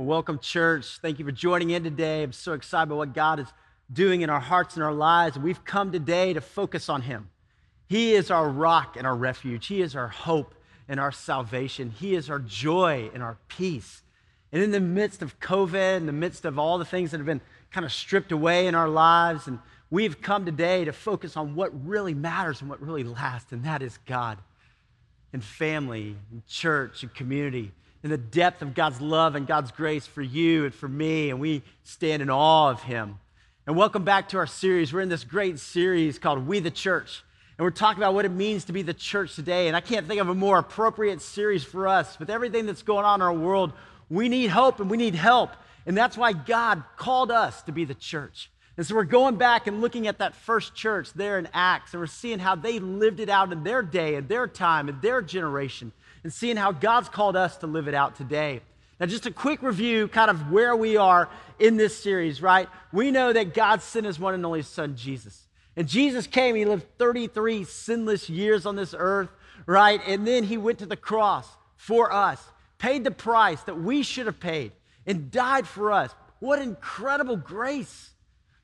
Well, welcome, church. Thank you for joining in today. I'm so excited about what God is doing in our hearts and our lives. We've come today to focus on Him. He is our rock and our refuge, He is our hope and our salvation, He is our joy and our peace. And in the midst of COVID, in the midst of all the things that have been kind of stripped away in our lives, and we've come today to focus on what really matters and what really lasts, and that is God and family and church and community and the depth of God's love and God's grace for you and for me, and we stand in awe of Him. And welcome back to our series. We're in this great series called We the Church. And we're talking about what it means to be the church today. And I can't think of a more appropriate series for us. With everything that's going on in our world, we need hope and we need help. And that's why God called us to be the church. And so we're going back and looking at that first church there in Acts, and we're seeing how they lived it out in their day, in their time, in their generation and seeing how God's called us to live it out today. Now, just a quick review, kind of where we are in this series, right? We know that God sent his one and only Son, Jesus. And Jesus came, he lived 33 sinless years on this earth, right? And then he went to the cross for us, paid the price that we should have paid, and died for us. What incredible grace!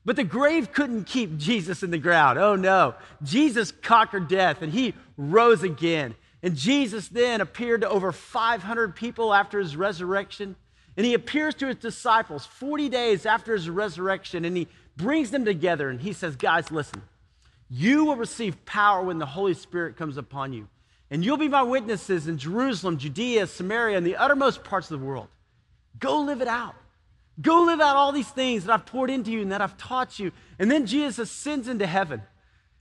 But the grave couldn't keep Jesus in the ground. Oh no. Jesus conquered death and he rose again. And Jesus then appeared to over 500 people after his resurrection. And he appears to his disciples 40 days after his resurrection. And he brings them together and he says, Guys, listen, you will receive power when the Holy Spirit comes upon you. And you'll be my witnesses in Jerusalem, Judea, Samaria, and the uttermost parts of the world. Go live it out. Go live out all these things that I've poured into you and that I've taught you. And then Jesus ascends into heaven.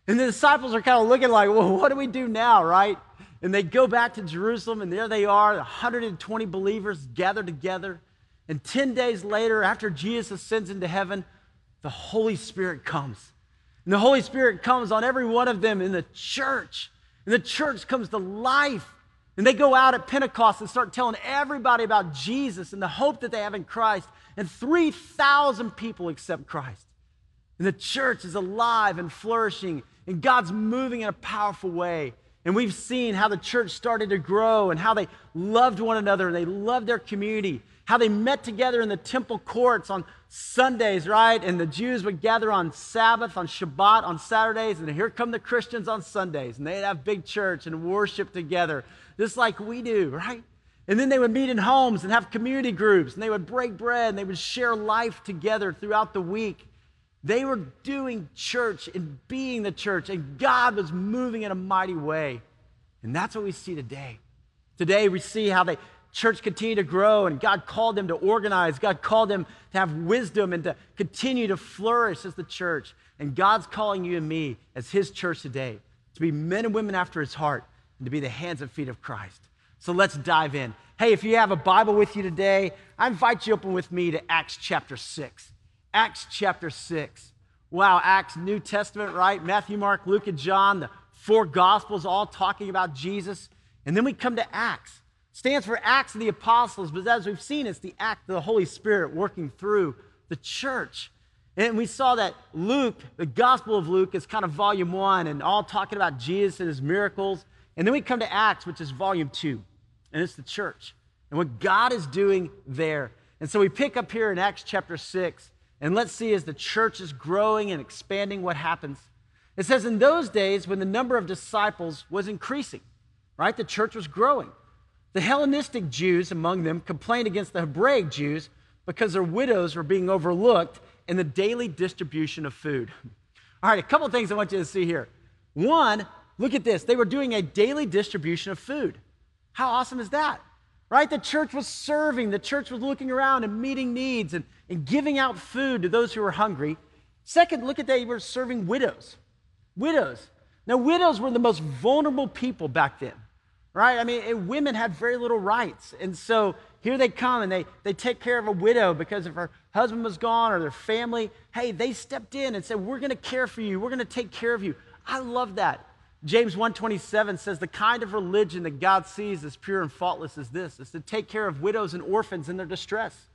And the disciples are kind of looking like, well, what do we do now, right? And they go back to Jerusalem, and there they are, 120 believers gathered together. And 10 days later, after Jesus ascends into heaven, the Holy Spirit comes. And the Holy Spirit comes on every one of them in the church. And the church comes to life. And they go out at Pentecost and start telling everybody about Jesus and the hope that they have in Christ. And 3,000 people accept Christ. And the church is alive and flourishing, and God's moving in a powerful way. And we've seen how the church started to grow and how they loved one another and they loved their community, how they met together in the temple courts on Sundays, right? And the Jews would gather on Sabbath, on Shabbat, on Saturdays, and here come the Christians on Sundays. And they'd have big church and worship together, just like we do, right? And then they would meet in homes and have community groups, and they would break bread and they would share life together throughout the week. They were doing church and being the church, and God was moving in a mighty way. And that's what we see today. Today, we see how the church continued to grow, and God called them to organize. God called them to have wisdom and to continue to flourish as the church. And God's calling you and me as His church today to be men and women after His heart and to be the hands and feet of Christ. So let's dive in. Hey, if you have a Bible with you today, I invite you open with me to Acts chapter 6. Acts chapter 6. Wow, Acts, New Testament, right? Matthew, Mark, Luke, and John, the four Gospels all talking about Jesus. And then we come to Acts. Stands for Acts of the Apostles, but as we've seen, it's the act of the Holy Spirit working through the church. And we saw that Luke, the Gospel of Luke, is kind of volume one and all talking about Jesus and his miracles. And then we come to Acts, which is volume two, and it's the church and what God is doing there. And so we pick up here in Acts chapter 6 and let's see as the church is growing and expanding what happens. It says, In those days, when the number of disciples was increasing, right? The church was growing. The Hellenistic Jews among them complained against the Hebraic Jews because their widows were being overlooked in the daily distribution of food. All right, a couple things I want you to see here. One, look at this. They were doing a daily distribution of food. How awesome is that? Right? The church was serving, the church was looking around and meeting needs and, and giving out food to those who were hungry. Second, look at they were serving widows. Widows. Now, widows were the most vulnerable people back then, right? I mean, women had very little rights. And so here they come and they, they take care of a widow because if her husband was gone or their family, hey, they stepped in and said, We're going to care for you, we're going to take care of you. I love that. James 1:27 says the kind of religion that God sees as pure and faultless is this, is to take care of widows and orphans in their distress.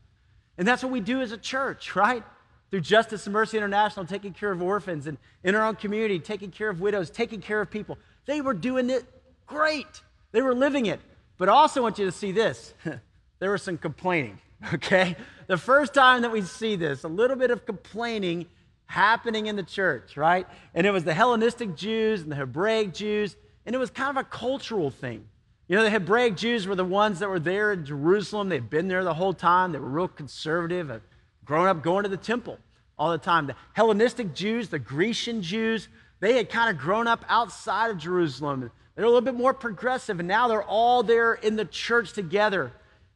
And that's what we do as a church, right? Through Justice and Mercy International, taking care of orphans and in our own community, taking care of widows, taking care of people. They were doing it great. They were living it. But I also want you to see this. there was some complaining, okay? The first time that we see this, a little bit of complaining happening in the church, right? And it was the Hellenistic Jews and the Hebraic Jews, and it was kind of a cultural thing. You know, the Hebraic Jews were the ones that were there in Jerusalem. They'd been there the whole time. They were real conservative, grown up going to the temple all the time. The Hellenistic Jews, the Grecian Jews, they had kind of grown up outside of Jerusalem. They're a little bit more progressive, and now they're all there in the church together.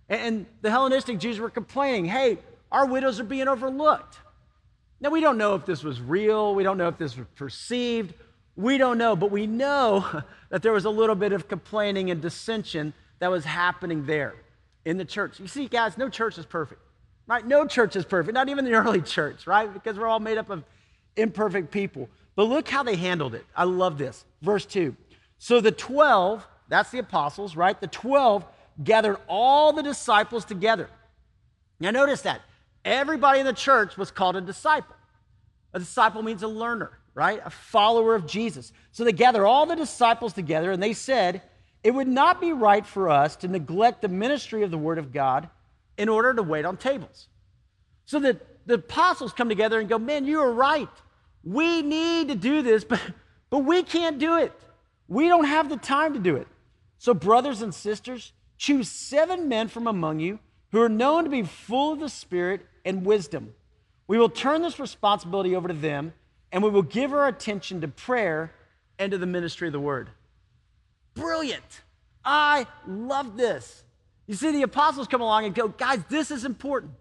And the Hellenistic Jews were complaining, hey, our widows are being overlooked. Now, we don't know if this was real. We don't know if this was perceived. We don't know, but we know that there was a little bit of complaining and dissension that was happening there in the church. You see, guys, no church is perfect, right? No church is perfect, not even the early church, right? Because we're all made up of imperfect people. But look how they handled it. I love this. Verse 2. So the 12, that's the apostles, right? The 12 gathered all the disciples together. Now, notice that everybody in the church was called a disciple. A disciple means a learner, right? A follower of Jesus. So they gathered all the disciples together and they said, It would not be right for us to neglect the ministry of the Word of God in order to wait on tables. So the, the apostles come together and go, Man, you are right. We need to do this, but, but we can't do it. We don't have the time to do it. So, brothers and sisters, Choose seven men from among you who are known to be full of the Spirit and wisdom. We will turn this responsibility over to them, and we will give our attention to prayer and to the ministry of the word. Brilliant. I love this. You see, the apostles come along and go, guys, this is important.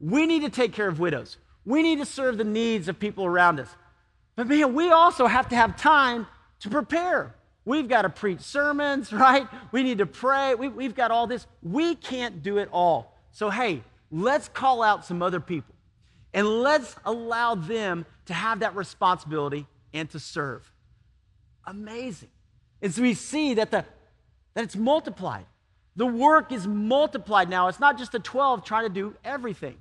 We need to take care of widows. We need to serve the needs of people around us. But man, we also have to have time to prepare. We've got to preach sermons, right? We need to pray. We, have got all this. We can't do it all. So, hey, let's call out some other people and let's allow them to have that responsibility and to serve. Amazing. And so we see that, the, that it's multiplied. The work is multiplied now. It's not just the 12 trying to do everything.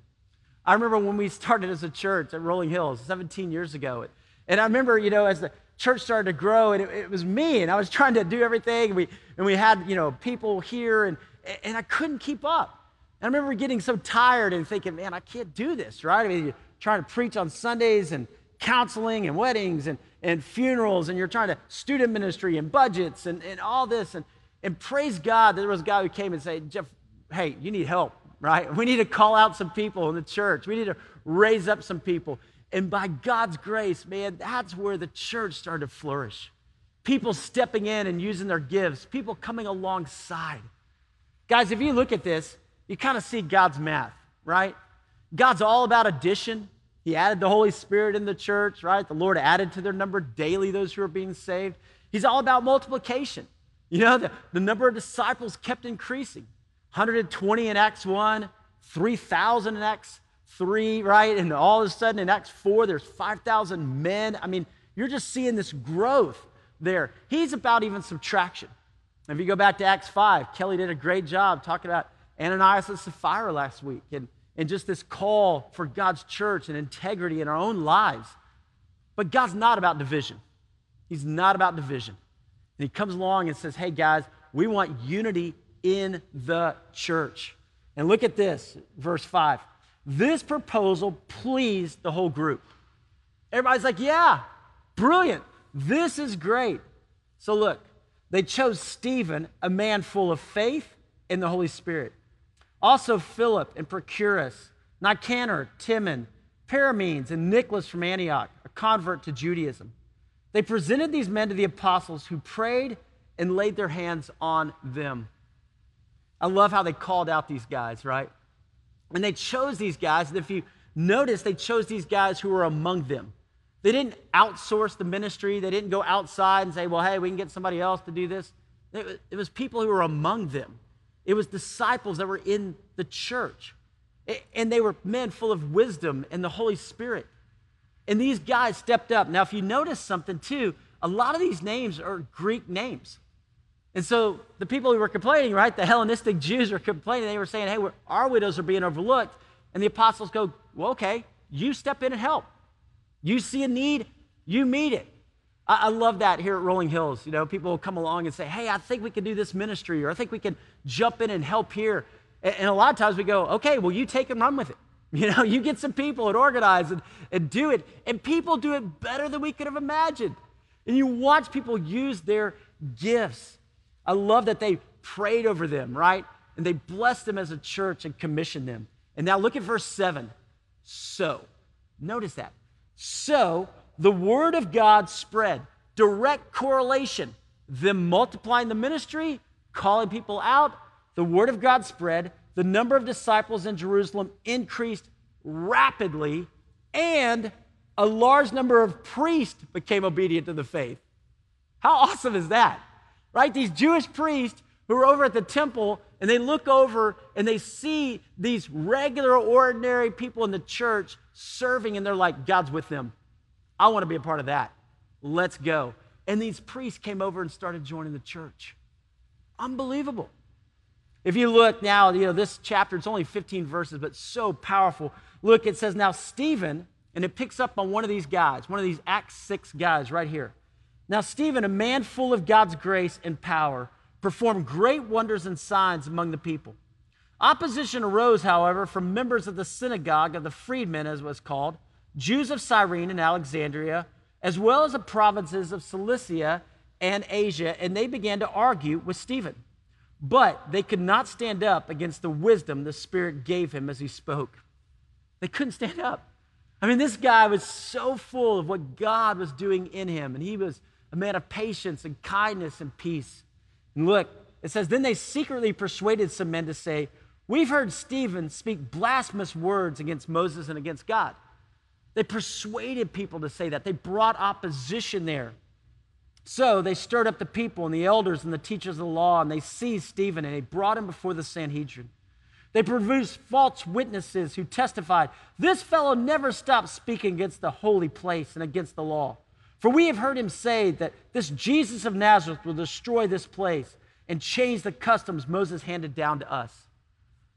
I remember when we started as a church at Rolling Hills 17 years ago. And I remember, you know, as the church started to grow and it, it, was me and i was trying to do everything and we, and we had you know people here and, and i couldn't keep up i remember getting so tired and thinking man i can't do this right? I mean you're trying to preach on sundays and counseling and weddings and, and funerals and you're trying to student ministry and budgets and, and all this. And, and praise god there was a guy who came and said jeff hey you need help right? We need to call out some people in the church. We need to raise up some people. And by God's grace, man, that's where the church started to flourish. People stepping in and using their gifts, people coming alongside. Guys, if you look at this, you kind of see God's math, right? God's all about addition. He added the Holy Spirit in the church, right? The Lord added to their number daily those who are being saved. He's all about multiplication. You know, the, the number of disciples kept increasing 120 in Acts 1, 3,000 in Acts 3, right? And all of a sudden in Acts 4, there's 5,000 men. I mean, you're just seeing this growth there. He's about even subtraction. If you go back to Acts 5, Kelly did a great job talking about Ananias and Sapphira last week and, and just this call for God's church and integrity in our own lives. But God's not about division. He's not about division. And He comes along and says, hey, guys, we want unity in the church. And look at this, verse 5. This proposal pleased the whole group. Everybody's like, yeah, brilliant. This is great. So look, they chose Stephen, a man full of faith in the Holy Spirit. Also Philip and Procorus, Nicanor, Timon, Parmenas, and Nicholas from Antioch, a convert to Judaism. They presented these men to the apostles who prayed and laid their hands on them. I love how they called out these guys, right? And they chose these guys. And if you notice, they chose these guys who were among them. They didn't outsource the ministry. They didn't go outside and say, well, hey, we can get somebody else to do this. It was people who were among them. It was disciples that were in the church. And they were men full of wisdom and the Holy Spirit. And these guys stepped up. Now, if you notice something too, a lot of these names are Greek names. And so the people who were complaining, right, the Hellenistic Jews were complaining. They were saying, hey, our widows are being overlooked. And the apostles go, well, okay, you step in and help. You see a need, you meet it. I, love that here at Rolling Hills. You know, people will come along and say, hey, I think we can do this ministry, or I think we can jump in and help here. And a lot of times we go, okay, well, you take and run with it. You know, you get some people and organize and, and do it. And people do it better than we could have imagined. And you watch people use their gifts. I love that they prayed over them, right? And they blessed them as a church and commissioned them. And now look at verse 7. So, notice that. So, the word of God spread. Direct correlation. Them multiplying the ministry, calling people out, the word of God spread, the number of disciples in Jerusalem increased rapidly, and a large number of priests became obedient to the faith. How awesome is that? Right? These Jewish priests who are over at the temple and they look over and they see these regular, ordinary people in the church serving, and they're like, God's with them. I want to be a part of that. Let's go. And these priests came over and started joining the church. Unbelievable. If you look now, you know, this chapter, it's only 15 verses, but so powerful. Look, it says, Now Stephen, and it picks up on one of these guys, one of these Acts 6 guys right here. Now, Stephen, a man full of God's grace and power, performed great wonders and signs among the people. Opposition arose, however, from members of the synagogue of the freedmen, as it was called, Jews of Cyrene and Alexandria, as well as the provinces of Cilicia and Asia, and they began to argue with Stephen. But they could not stand up against the wisdom the Spirit gave him as he spoke. They couldn't stand up. I mean, this guy was so full of what God was doing in him, and he was a man of patience and kindness and peace. And look, it says, Then they secretly persuaded some men to say, We've heard Stephen speak blasphemous words against Moses and against God. They persuaded people to say that. They brought opposition there. So they stirred up the people and the elders and the teachers of the law, and they seized Stephen and they brought him before the Sanhedrin. They produced false witnesses who testified, This fellow never stopped speaking against the holy place and against the law. For we have heard him say that this Jesus of Nazareth will destroy this place and change the customs Moses handed down to us.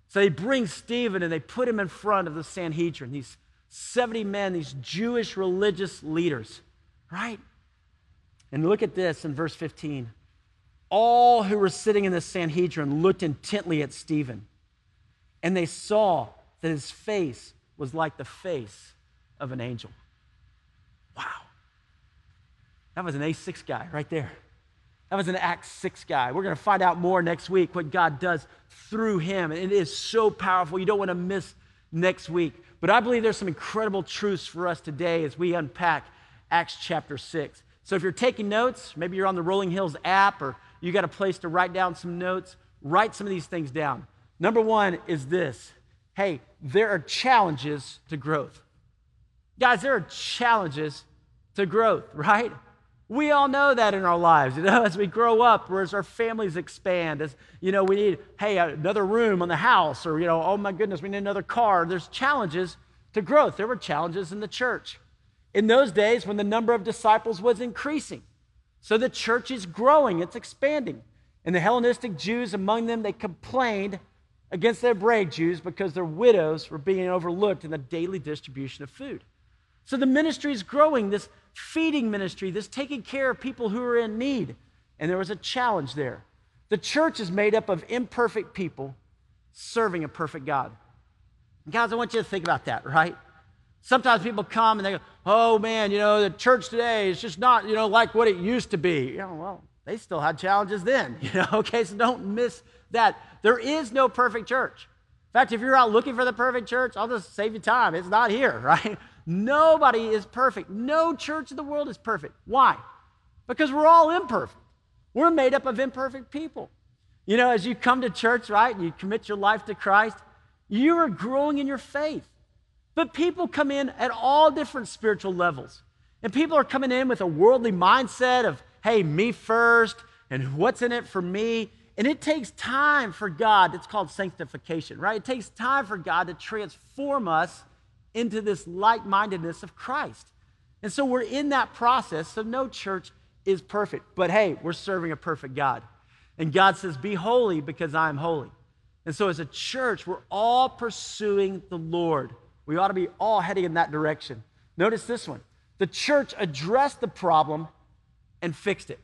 So they bring Stephen and they put him in front of the Sanhedrin, these 70 men, these Jewish religious leaders, right? And look at this in verse 15. All who were sitting in the Sanhedrin looked intently at Stephen, and they saw that his face was like the face of an angel. Wow. That was an A6 guy right there. That was an Acts 6 guy. We're going to find out more next week what God does through him. And it is so powerful. You don't want to miss next week. But I believe there's some incredible truths for us today as we unpack Acts chapter 6. So if you're taking notes, maybe you're on the Rolling Hills app or you got a place to write down some notes, write some of these things down. Number one is this hey, there are challenges to growth. Guys, there are challenges to growth, right? We all know that in our lives, you know, as we grow up, or as our families expand, as, you know, we need, hey, uh, another room on the house, or, you know, oh my goodness, we need another car. There's challenges to growth. There were challenges in the church in those days when the number of disciples was increasing. So the church is growing, it's expanding. And the Hellenistic Jews among them, they complained against their Hebraic Jews because their widows were being overlooked in the daily distribution of food. So the ministry is growing, this feeding ministry, this taking care of people who are in need. And there was a challenge there. The church is made up of imperfect people serving a perfect God. Guys, I want you to think about that, right? Sometimes people come and they go, oh man, you know, the church today is just not, you know, like what it used to be. You know, well, they still had challenges then, you know, okay? So don't miss that. There is no perfect church. In fact, if you're out looking for the perfect church, I'll just save you time. It's not here, right? Nobody is perfect. No church in the world is perfect. Why? Because we're all imperfect. We're made up of imperfect people. You know, as you come to church, right, and you commit your life to Christ, you are growing in your faith. But people come in at all different spiritual levels. And people are coming in with a worldly mindset of, hey, me first, and what's in it for me. And it takes time for God, it's called sanctification, right? It takes time for God to transform us into this like mindedness of Christ. And so we're in that process. So no church is perfect. But hey, we're serving a perfect God. And God says, Be holy because I am holy. And so as a church, we're all pursuing the Lord. We ought to be all heading in that direction. Notice this one the church addressed the problem and fixed it.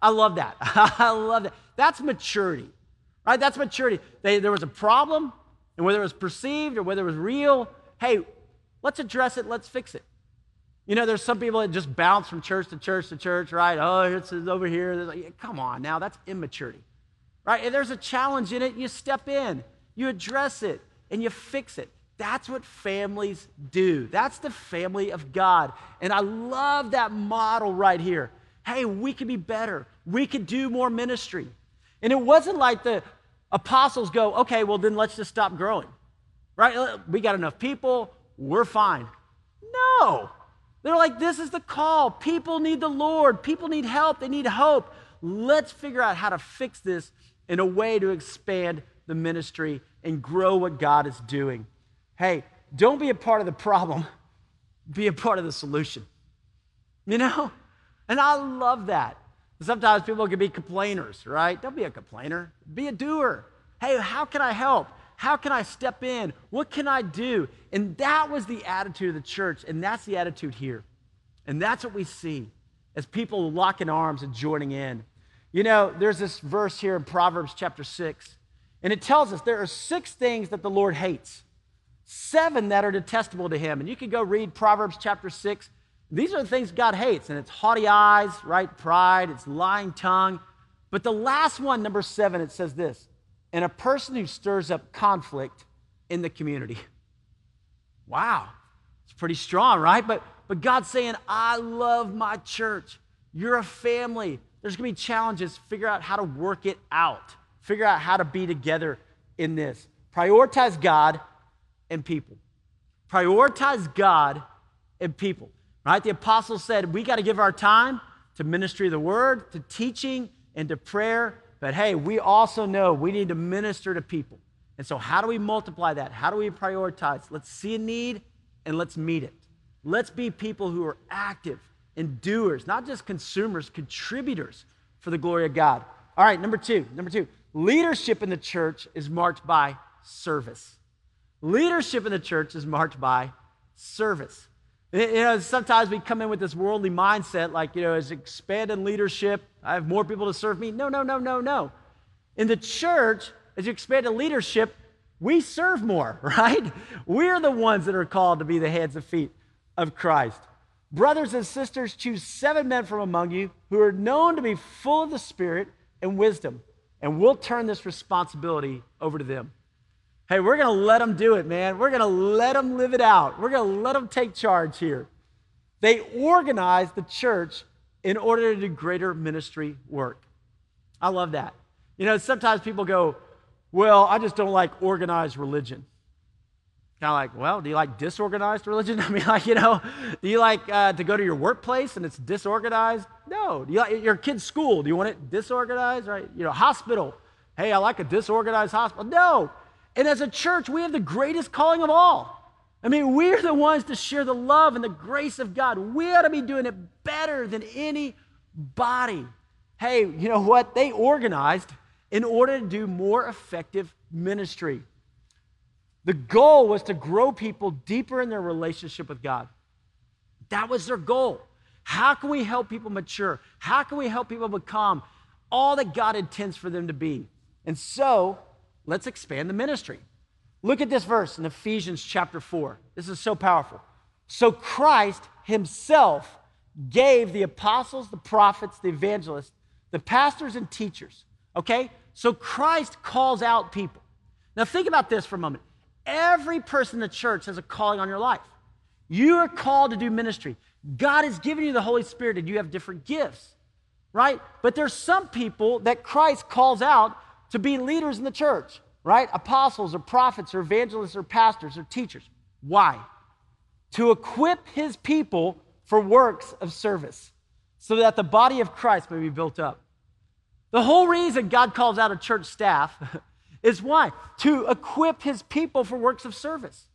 I love that. I love that. That's maturity. right? That's maturity. They, there was a problem, and whether it was perceived or whether it was real, hey, let's address it, let's fix it. You know, there's some people that just bounce from church to church to church, right? Oh, it's over here. Like, come on now, that's immaturity, right? If there's a challenge in it, you step in, you address it, and you fix it. That's what families do. That's the family of God. And I love that model right here. Hey, we can be better. We could do more ministry. And it wasn't like the apostles go, okay, well, then let's just stop growing, right? Uh, we got enough people, we're fine. No. They're like, this is the call. People need the Lord, people need help, they need hope. Let's figure out how to fix this in a way to expand the ministry and grow what God is doing. Hey, don't be a part of the problem, be a part of the solution. You know? And I love that. Sometimes people can be complainers, right? Don't be a complainer, be a doer. Hey, how can I help? How can I step in? What can I do? And that was the attitude of the church, and that's the attitude here. And that's what we see as people locking arms and joining in. You know, there's this verse here in Proverbs chapter 6, and it tells us there are six things that the Lord hates, seven that are detestable to him. And you can go read Proverbs chapter 6 these are the things God hates, and it's haughty eyes, right? Pride, it's lying tongue. But the last one, number seven, it says this and a person who stirs up conflict in the community. Wow, it's pretty strong, right? But, but God's saying, I love my church. You're a family. There's gonna be challenges. Figure out how to work it out, figure out how to be together in this. Prioritize God and people. Prioritize God and people. Right? The apostles said we got to give our time to ministry of the word, to teaching, and to prayer. But hey, we also know we need to minister to people. And so, how do we multiply that? How do we prioritize? Let's see a need and let's meet it. Let's be people who are active and doers, not just consumers, contributors for the glory of God. All right, number two. Number two, leadership in the church is marked by service. Leadership in the church is marked by service. You know, sometimes we come in with this worldly mindset, like, you know, as expanded leadership, I have more people to serve me. No, no, no, no, no. In the church, as you expand in leadership, we serve more, right? We're the ones that are called to be the hands and feet of Christ. Brothers and sisters, choose seven men from among you who are known to be full of the Spirit and wisdom, and we'll turn this responsibility over to them. Hey, we're going to let them do it, man. We're going to let them live it out. We're going to let them take charge here. They organized the church in order to do greater ministry work. I love that. You know, sometimes people go, Well, I just don't like organized religion. Kind of like, well, do you like disorganized religion? I mean, like, you know, do you like uh, to go to your workplace and it's disorganized? No. Do you like your kid's school? Do you want it disorganized? Right? You know, hospital. Hey, I like a disorganized hospital. No. And as a church, we have the greatest calling of all. I mean, we're the ones to share the love and the grace of God. We ought to be doing it better than anybody. Hey, you know what? They organized in order to do more effective ministry. The goal was to grow people deeper in their relationship with God. That was their goal. How can we help people mature? How can we help people become all that God intends for them to be? And so, let's expand the ministry. Look at this verse in Ephesians chapter 4. This is so powerful. So Christ himself gave the apostles, the prophets, the evangelists, the pastors, and teachers. Okay? So Christ calls out people. Now think about this for a moment. Every person in the church has a calling on your life. You are called to do ministry. God has given you the Holy Spirit and you have different gifts, right? But there's some people that Christ calls out to be leaders in the church, right? Apostles or prophets or evangelists or pastors or teachers. Why? To equip his people for works of service so that the body of Christ may be built up. The whole reason God calls out a church staff is why? To equip his people for works of service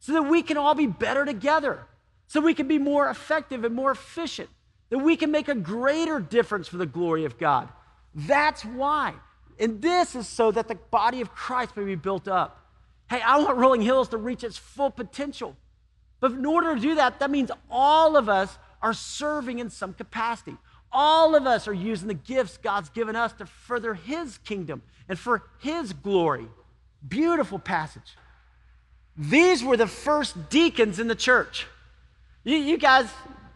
so that we can all be better together, so we can be more effective and more efficient, that we can make a greater difference for the glory of God. That's why. And this is so that the body of Christ may be built up. Hey, I want Rolling Hills to reach its full potential. But in order to do that, that means all of us are serving in some capacity. All of us are using the gifts God's given us to further His kingdom and for His glory. Beautiful passage. These were the first deacons in the church. You, you guys,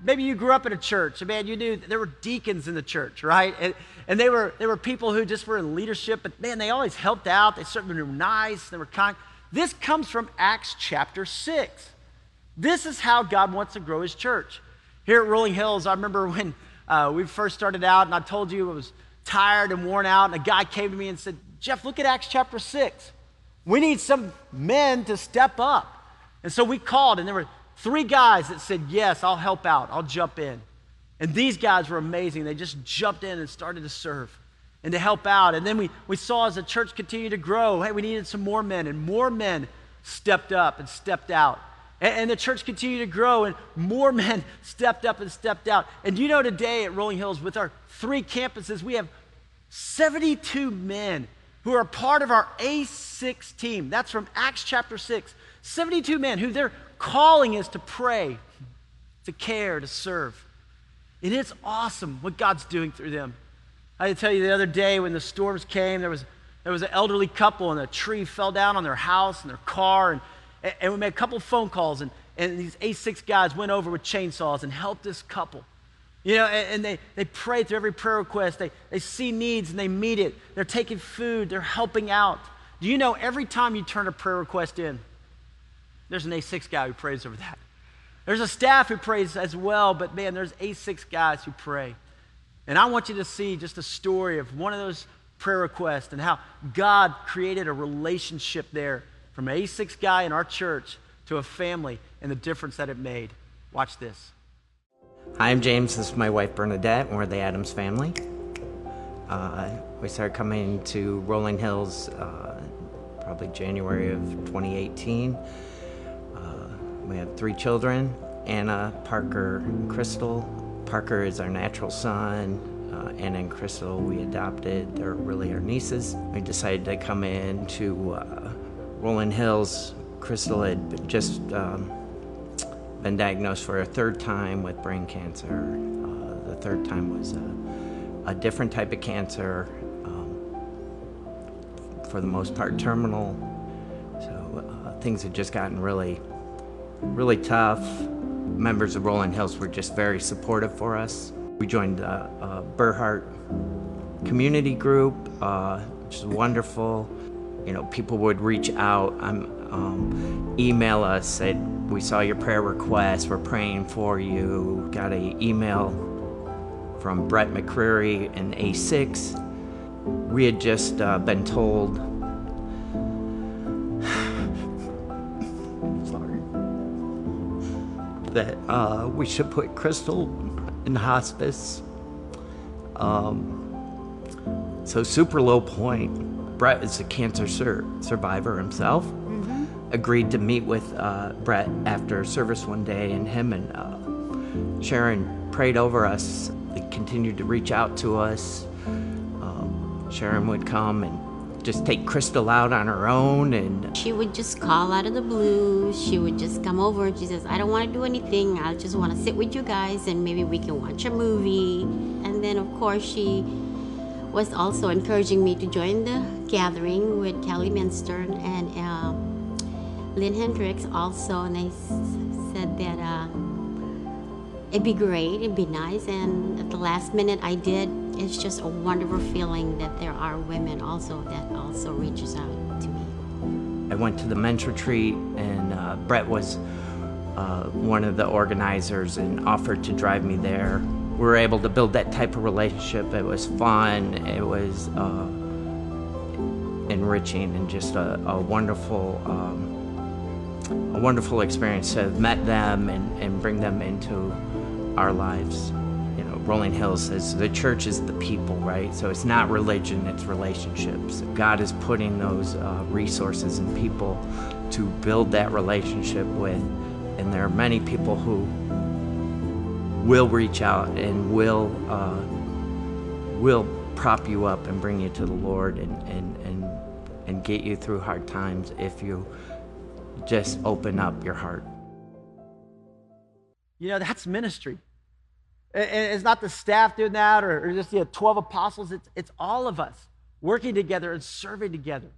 maybe you grew up in a church. Man, you knew there were deacons in the church, right? And, and they, were, they were people who just were in leadership, but man, they always helped out. They certainly were nice, they were kind. This comes from Acts chapter 6. This is how God wants to grow his church. Here at Rolling Hills, I remember when uh, we first started out, and I told you I was tired and worn out, and a guy came to me and said, Jeff, look at Acts chapter 6. We need some men to step up. And so we called, and there were three guys that said, Yes, I'll help out, I'll jump in. And these guys were amazing. They just jumped in and started to serve and to help out. And then we, we saw as the church continued to grow, hey, we needed some more men, and more men stepped up and stepped out. And, and the church continued to grow, and more men stepped up and stepped out. And you know, today at Rolling Hills, with our three campuses, we have 72 men who are part of our A6 team. That's from Acts chapter 6. 72 men who their calling is to pray, to care, to serve. And it's awesome what God's doing through them. I had to tell you the other day when the storms came, there was, there was an elderly couple and a tree fell down on their house and their car. And, and we made a couple phone calls, and, and these A6 guys went over with chainsaws and helped this couple. You know, and, they, they pray through every prayer request. They, they see needs and they meet it. They're taking food, they're helping out. Do you know every time you turn a prayer request in, there's an A6 guy who prays over that. There's a staff who prays as well, but man, there's A6 guys who pray. And I want you to see just a story of one of those prayer requests and how God created a relationship there from an A6 guy in our church to a family and the difference that it made. Watch this. Hi, I'm James. This is my wife Bernadette. We're the Adams family. Uh, we started coming to Rolling Hills uh, probably January of 2018. We have three children Anna, Parker, and Crystal. Parker is our natural son. Uh, Anna and Crystal we adopted. They're really our nieces. We decided to come in to uh, Rolling Hills. Crystal had just um, been diagnosed for a third time with brain cancer. Uh, the third time was a, a, different type of cancer, um, for the most part terminal. So uh, things had just gotten really, really tough. Members of Rolling Hills were just very supportive for us. We joined the uh, Burhart community group, uh, which is wonderful. You know, people would reach out. I'm um, email us, said, We saw your prayer request, we're praying for you. Got an email from Brett McCreary in A6. We had just uh, been told, uh, we should put Crystal in hospice. Um, so, super low point. Brett is a cancer sur- survivor himself agreed to meet with uh, Brett after service one day, and him and uh, Sharon prayed over us. They continued to reach out to us. Um, Sharon would come and just take Crystal out on her own, and she would just call out of the blue. She would just come over and she says, "I don't want to do anything. I just want to sit with you guys, and maybe we can watch a movie." And then, of course, she was also encouraging me to join the gathering with Kelly Minster and. Uh, Lynn Hendricks also, and they said that uh, it'd be great, it'd be nice, and at the last minute I did. It's just a wonderful feeling that there are women also that also reaches out to me. I went to the men's retreat, and uh, Brett was uh, one of the organizers and offered to drive me there. We were able to build that type of relationship. It was fun. It was uh, enriching and just a, a wonderful. Um, a wonderful experience to have met them and, and bring them into our lives. Rolling Hills says the church is the people, right? So it's not religion, it's relationships. God is putting those uh, resources and people to build that relationship with. And there are many people who will reach out and will uh, will prop you up and bring you to the Lord and, and, and, and get you through hard times if you just open up your heart. You know, that's ministry. And it's not the staff doing that or, just the 12 apostles, it's, it's all of us working together and serving together.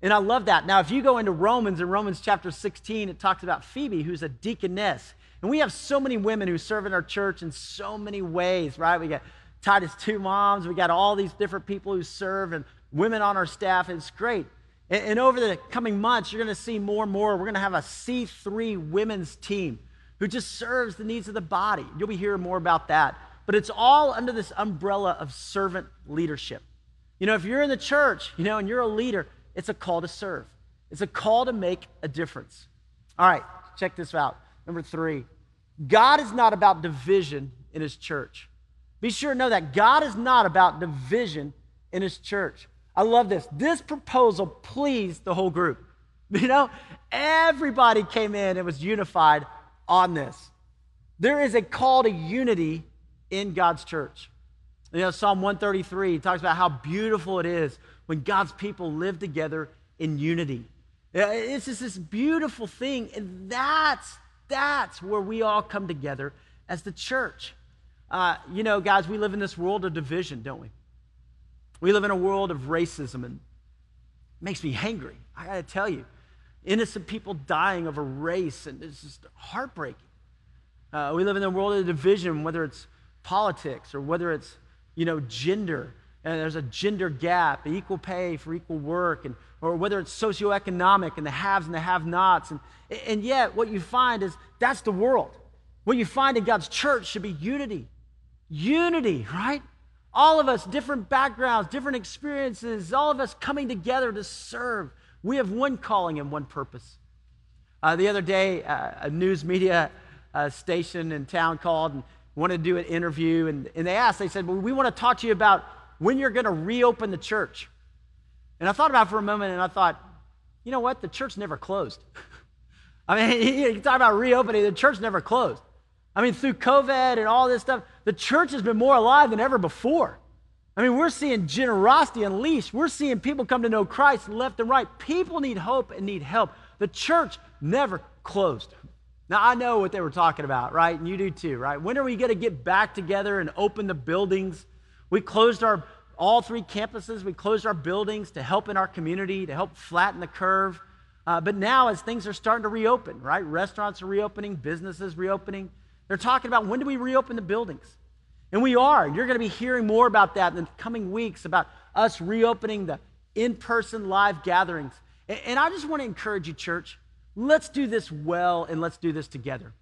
And I love that. Now, if you go into Romans, in Romans chapter 16, it talks about Phoebe, who's a deaconess. And we have so many women who serve in our church in so many ways, right? We got Titus 2 moms, we got all these different people who serve, and women on our staff. It's great. And, and over the coming months, you're going to see more and more. We're going to have a C3 women's team who just serves the needs of the body. You'll be hearing more about that. But it's all under this umbrella of servant leadership. You know, if you're in the church, you know, and you're a leader, it's a call to serve. It's a call to make a difference. All right, check this out. Number three, God is not about division in his church. Be sure to know that God is not about division in his church. I love this. This proposal pleased the whole group. You know, everybody came in and was unified on this. There is a call to unity in God's church. You know, Psalm 133 talks about how beautiful it is when God's people live together in unity. It's just this beautiful thing, and that's that's where we all come together as the church. Uh, you know, guys, we live in this world of division, don't we? We live in a world of racism, and it makes me angry. I got to tell you, innocent people dying over a race, and it's just heartbreaking. Uh, we live in a world of division, whether it's politics or whether it's you know gender and there's a gender gap, equal pay for equal work, and, or whether it's socioeconomic and the haves and the have nots. And, and yet, what you find is that's the world. What you find in God's church should be unity. Unity, right? All of us, different backgrounds, different experiences, all of us coming together to serve. We have one calling and one purpose. Uh, the other day, uh, a news media uh, station in town called and wanted to do an interview, and, and they asked, they said, well, We want to talk to you about when you're going to reopen the church. And I thought about it for a moment and I thought, you know what? The church never closed. I mean, you talk about reopening, the church never closed. I mean, through COVID and all this stuff, the church has been more alive than ever before. I mean, we're seeing generosity unleashed. We're seeing people come to know Christ left and right. People need hope and need help. The church never closed. Now, I know what they were talking about, right? And you do too, right? When are we going to get back together and open the buildings? We closed our all three campuses. We closed our buildings to help in our community, to help flatten the curve. Uh, but now, as things are starting to reopen, right? Restaurants are reopening, businesses reopening. They're talking about when do we reopen the buildings? And we are. You're going to be hearing more about that in the coming weeks about us reopening the in person live gatherings. And, I just want to encourage you, church, let's do this well and let's do this together.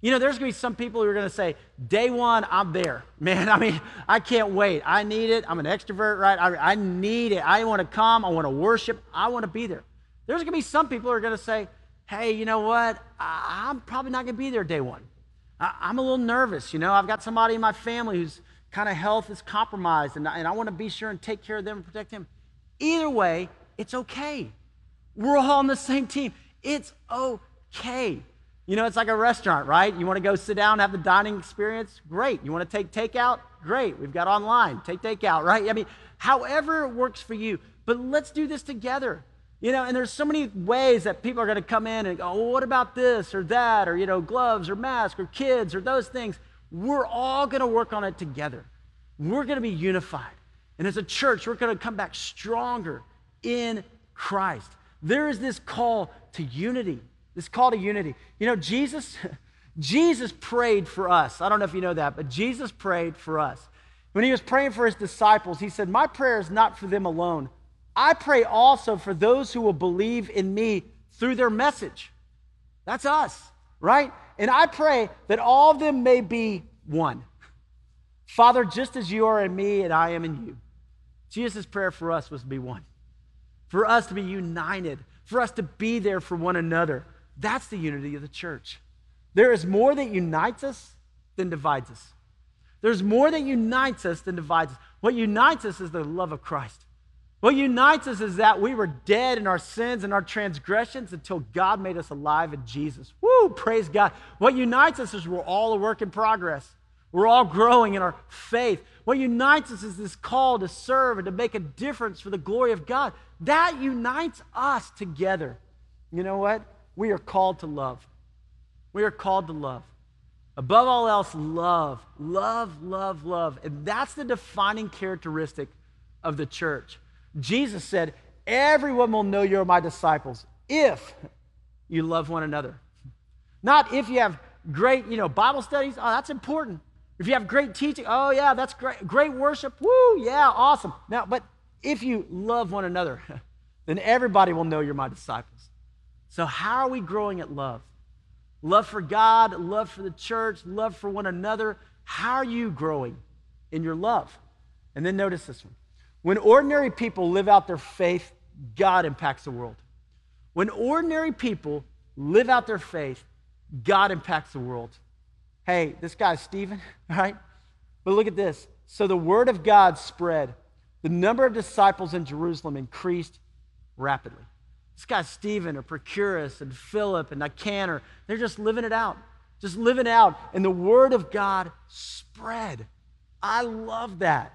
You know, there's going to be some people who are going to say, day one, I'm there. Man, I mean, I can't wait. I need it. I'm an extrovert, right? I, I need it. I want to come. I want to worship. I want to be there. There's going to be some people who are going to say, hey, you know what? I, am probably not going to be there day one. I, I'm a little nervous. You know, I've got somebody in my family whose kind of health is compromised, and, and I want to be sure and take care of them and protect them. Either way, it's okay. We're all on the same team. It's okay. You know, it's like a restaurant, right? You want to go sit down, have the dining experience? Great. You want to take takeout? Great. We've got online. Take takeout, right? I mean, however it works for you. But let's do this together. You know, and there's so many ways that people are going to come in and go, well, what about this or that, or, you know, gloves or masks or kids or those things. We're all going to work on it together. We're going to be unified. And as a church, we're going to come back stronger in Christ. There is this call to unity. This call to unity. You know, Jesus, Jesus prayed for us. I don't know if you know that, but Jesus prayed for us. When he was praying for his disciples, he said, My prayer is not for them alone. I pray also for those who will believe in me through their message. That's us, right? And I pray that all of them may be one. Father, just as you are in me and I am in you. Jesus' prayer for us was to be one, for us to be united, for us to be there for one another. That's the unity of the church. There is more that unites us than divides us. There's more that unites us than divides us. What unites us is the love of Christ. What unites us is that we were dead in our sins and our transgressions until God made us alive in Jesus. Woo, praise God. What unites us is we're all a work in progress. We're all growing in our faith. What unites us is this call to serve and to make a difference for the glory of God. That unites us together. You know what? We are called to love. We are called to love. Above all else, love, love, love, love. And that's the defining characteristic of the church. Jesus said, Everyone will know you're my disciples if you love one another. Not if you have great, you know, Bible studies. Oh, that's important. If you have great teaching, oh yeah, that's great. Great worship. Woo, yeah, awesome. Now, but if you love one another, then everybody will know you're my disciples. So how are we growing at love? Love for God, love for the church, love for one another. How are you growing in your love? And then notice this one. When ordinary people live out their faith, God impacts the world. When ordinary people live out their faith, God impacts the world. Hey, this guy's Stephen, right? But look at this. So the word of God spread. The number of disciples in Jerusalem increased rapidly. This guy Stephen or Prochorus and Philip and Nicanor, they're just living it out, just living out. And the word of God spread. I love that.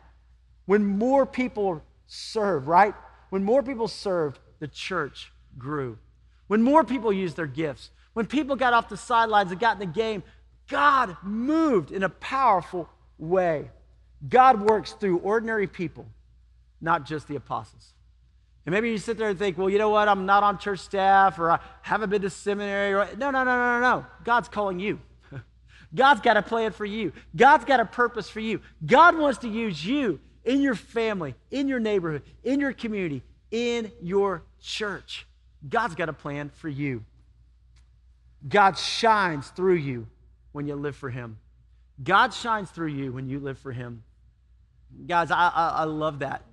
When more people serve, right? When more people served, the church grew. When more people used their gifts, when people got off the sidelines and got in the game, God moved in a powerful way. God works through ordinary people, not just the apostles. And maybe you sit there and think, well, you know what? I'm not on church staff or I haven't been to seminary. Or... No, no, no, no, no, no. God's calling you. God's got a plan for you. God's got a purpose for you. God wants to use you in your family, in your neighborhood, in your community, in your church. God's got a plan for you. God shines through you when you live for Him. God shines through you when you live for Him. Guys, I, I, I love that.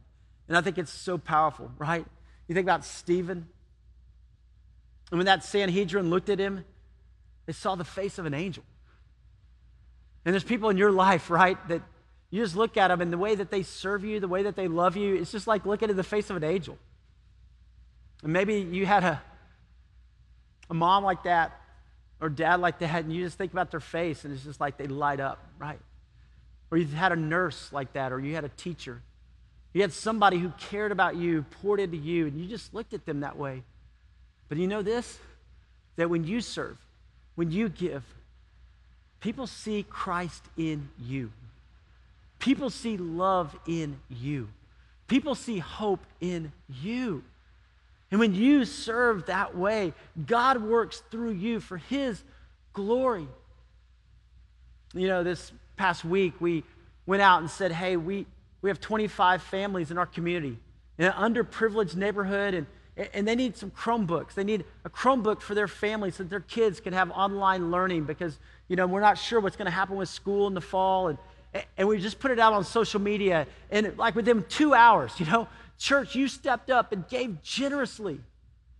And I think it's so powerful, right? You think about Stephen. And when that Sanhedrin looked at him, they saw the face of an angel. And there's people in your life, right, that you just look at them and the way that they serve you, the way that they love you, it's just like looking at the face of an angel. And maybe you had a, a mom like that or dad like that, and you just think about their face and it's just like they light up, right? Or you had a nurse like that, or you had a teacher you had somebody who cared about you, poured into you, and you just looked at them that way. But you know this? That when you serve, when you give, people see Christ in you. People see love in you. People see hope in you. And when you serve that way, God works through you for His glory. You know, this past week we went out and said, hey, we, we have 25 families in our community in an underprivileged neighborhood, and, and they need some Chromebooks. They need a Chromebook for their families so that their kids can have online learning because, you know, we're not sure what's going to happen with school in the fall. And, and we just put it out on social media. And like within two hours, you know, church, you stepped up and gave generously.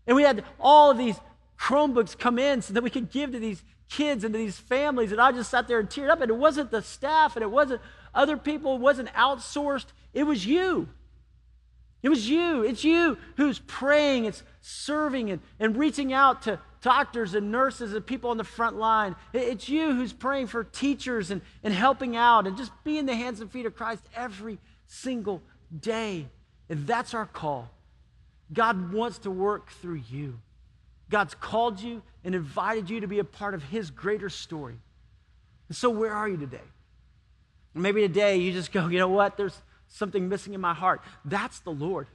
And we had all of these Chromebooks come in so that we could give to these kids and to these families. And I just sat there and teared up. And it wasn't the staff and it wasn't other people. It wasn't outsourced. It was you. It was you. It's you who's praying, it's serving and, and reaching out to doctors and nurses and people on the front line. It's you who's praying for teachers and, and helping out and just being the hands and feet of Christ every single day. And that's our call. God wants to work through you. God's called you and invited you to be a part of His greater story. And so, where are you today? Maybe today you just go, you know what? There's something missing in my heart. That's the Lord.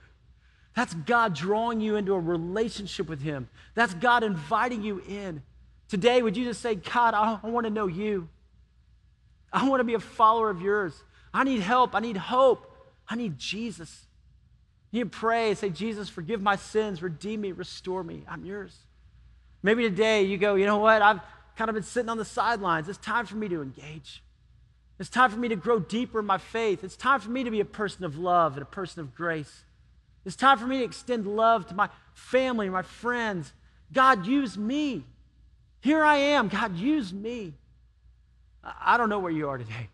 That's God drawing you into a relationship with Him. That's God inviting you in. Today, would you just say, God, I, want to know you. I want to be a follower of yours. I need help. I need hope. I need Jesus. You pray say, Jesus, forgive my sins, redeem me, restore me. I'm yours. Maybe today you go, you know what? I've kind of been sitting on the sidelines. It's time for me to engage. It's time for me to grow deeper in my faith. It's time for me to be a person of love and a person of grace. It's time for me to extend love to my family, my friends. God, use me. Here I am. God, use me. I don't know where you are today,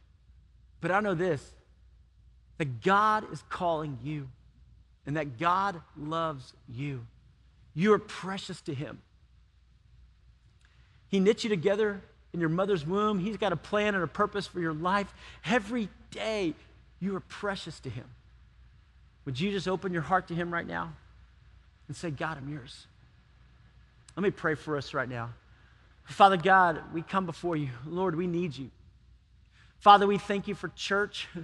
but I know this that God is calling you and that God loves you. You are precious to Him. He knit you together in your mother's womb. He's got a plan and a purpose for your life. Every day, you are precious to Him. Would you just open your heart to Him right now and say, God, I'm yours? Let me pray for us right now. Father God, we come before you. Lord, we need you. Father, we thank you for church.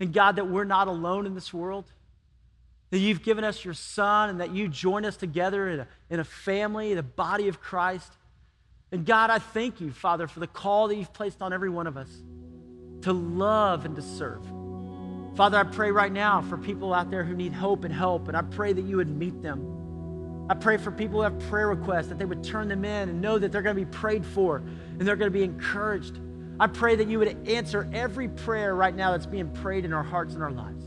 And God, that we're not alone in this world. That you've given us your Son and that you join us together in a, in a family, the body of Christ. And God, I thank you, Father, for the call that you've placed on every one of us to love and to serve. Father, I pray right now for people out there who need hope and help, and I pray that you would meet them. I pray for people who have prayer requests that they would turn them in and know that they're going to be prayed for and they're going to be encouraged. I pray that you would answer every prayer right now that's being prayed in our hearts and our lives.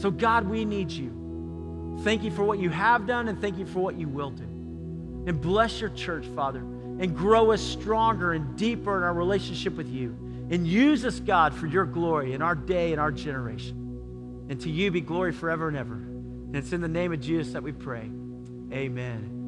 So, God, we need you. Thank you for what you have done and thank you for what you will do. And bless your church, Father, and grow us stronger and deeper in our relationship with you. And use us, God, for your glory in our day and our generation. And to you be glory forever and ever. And it's in the name of Jesus that we pray. Amen.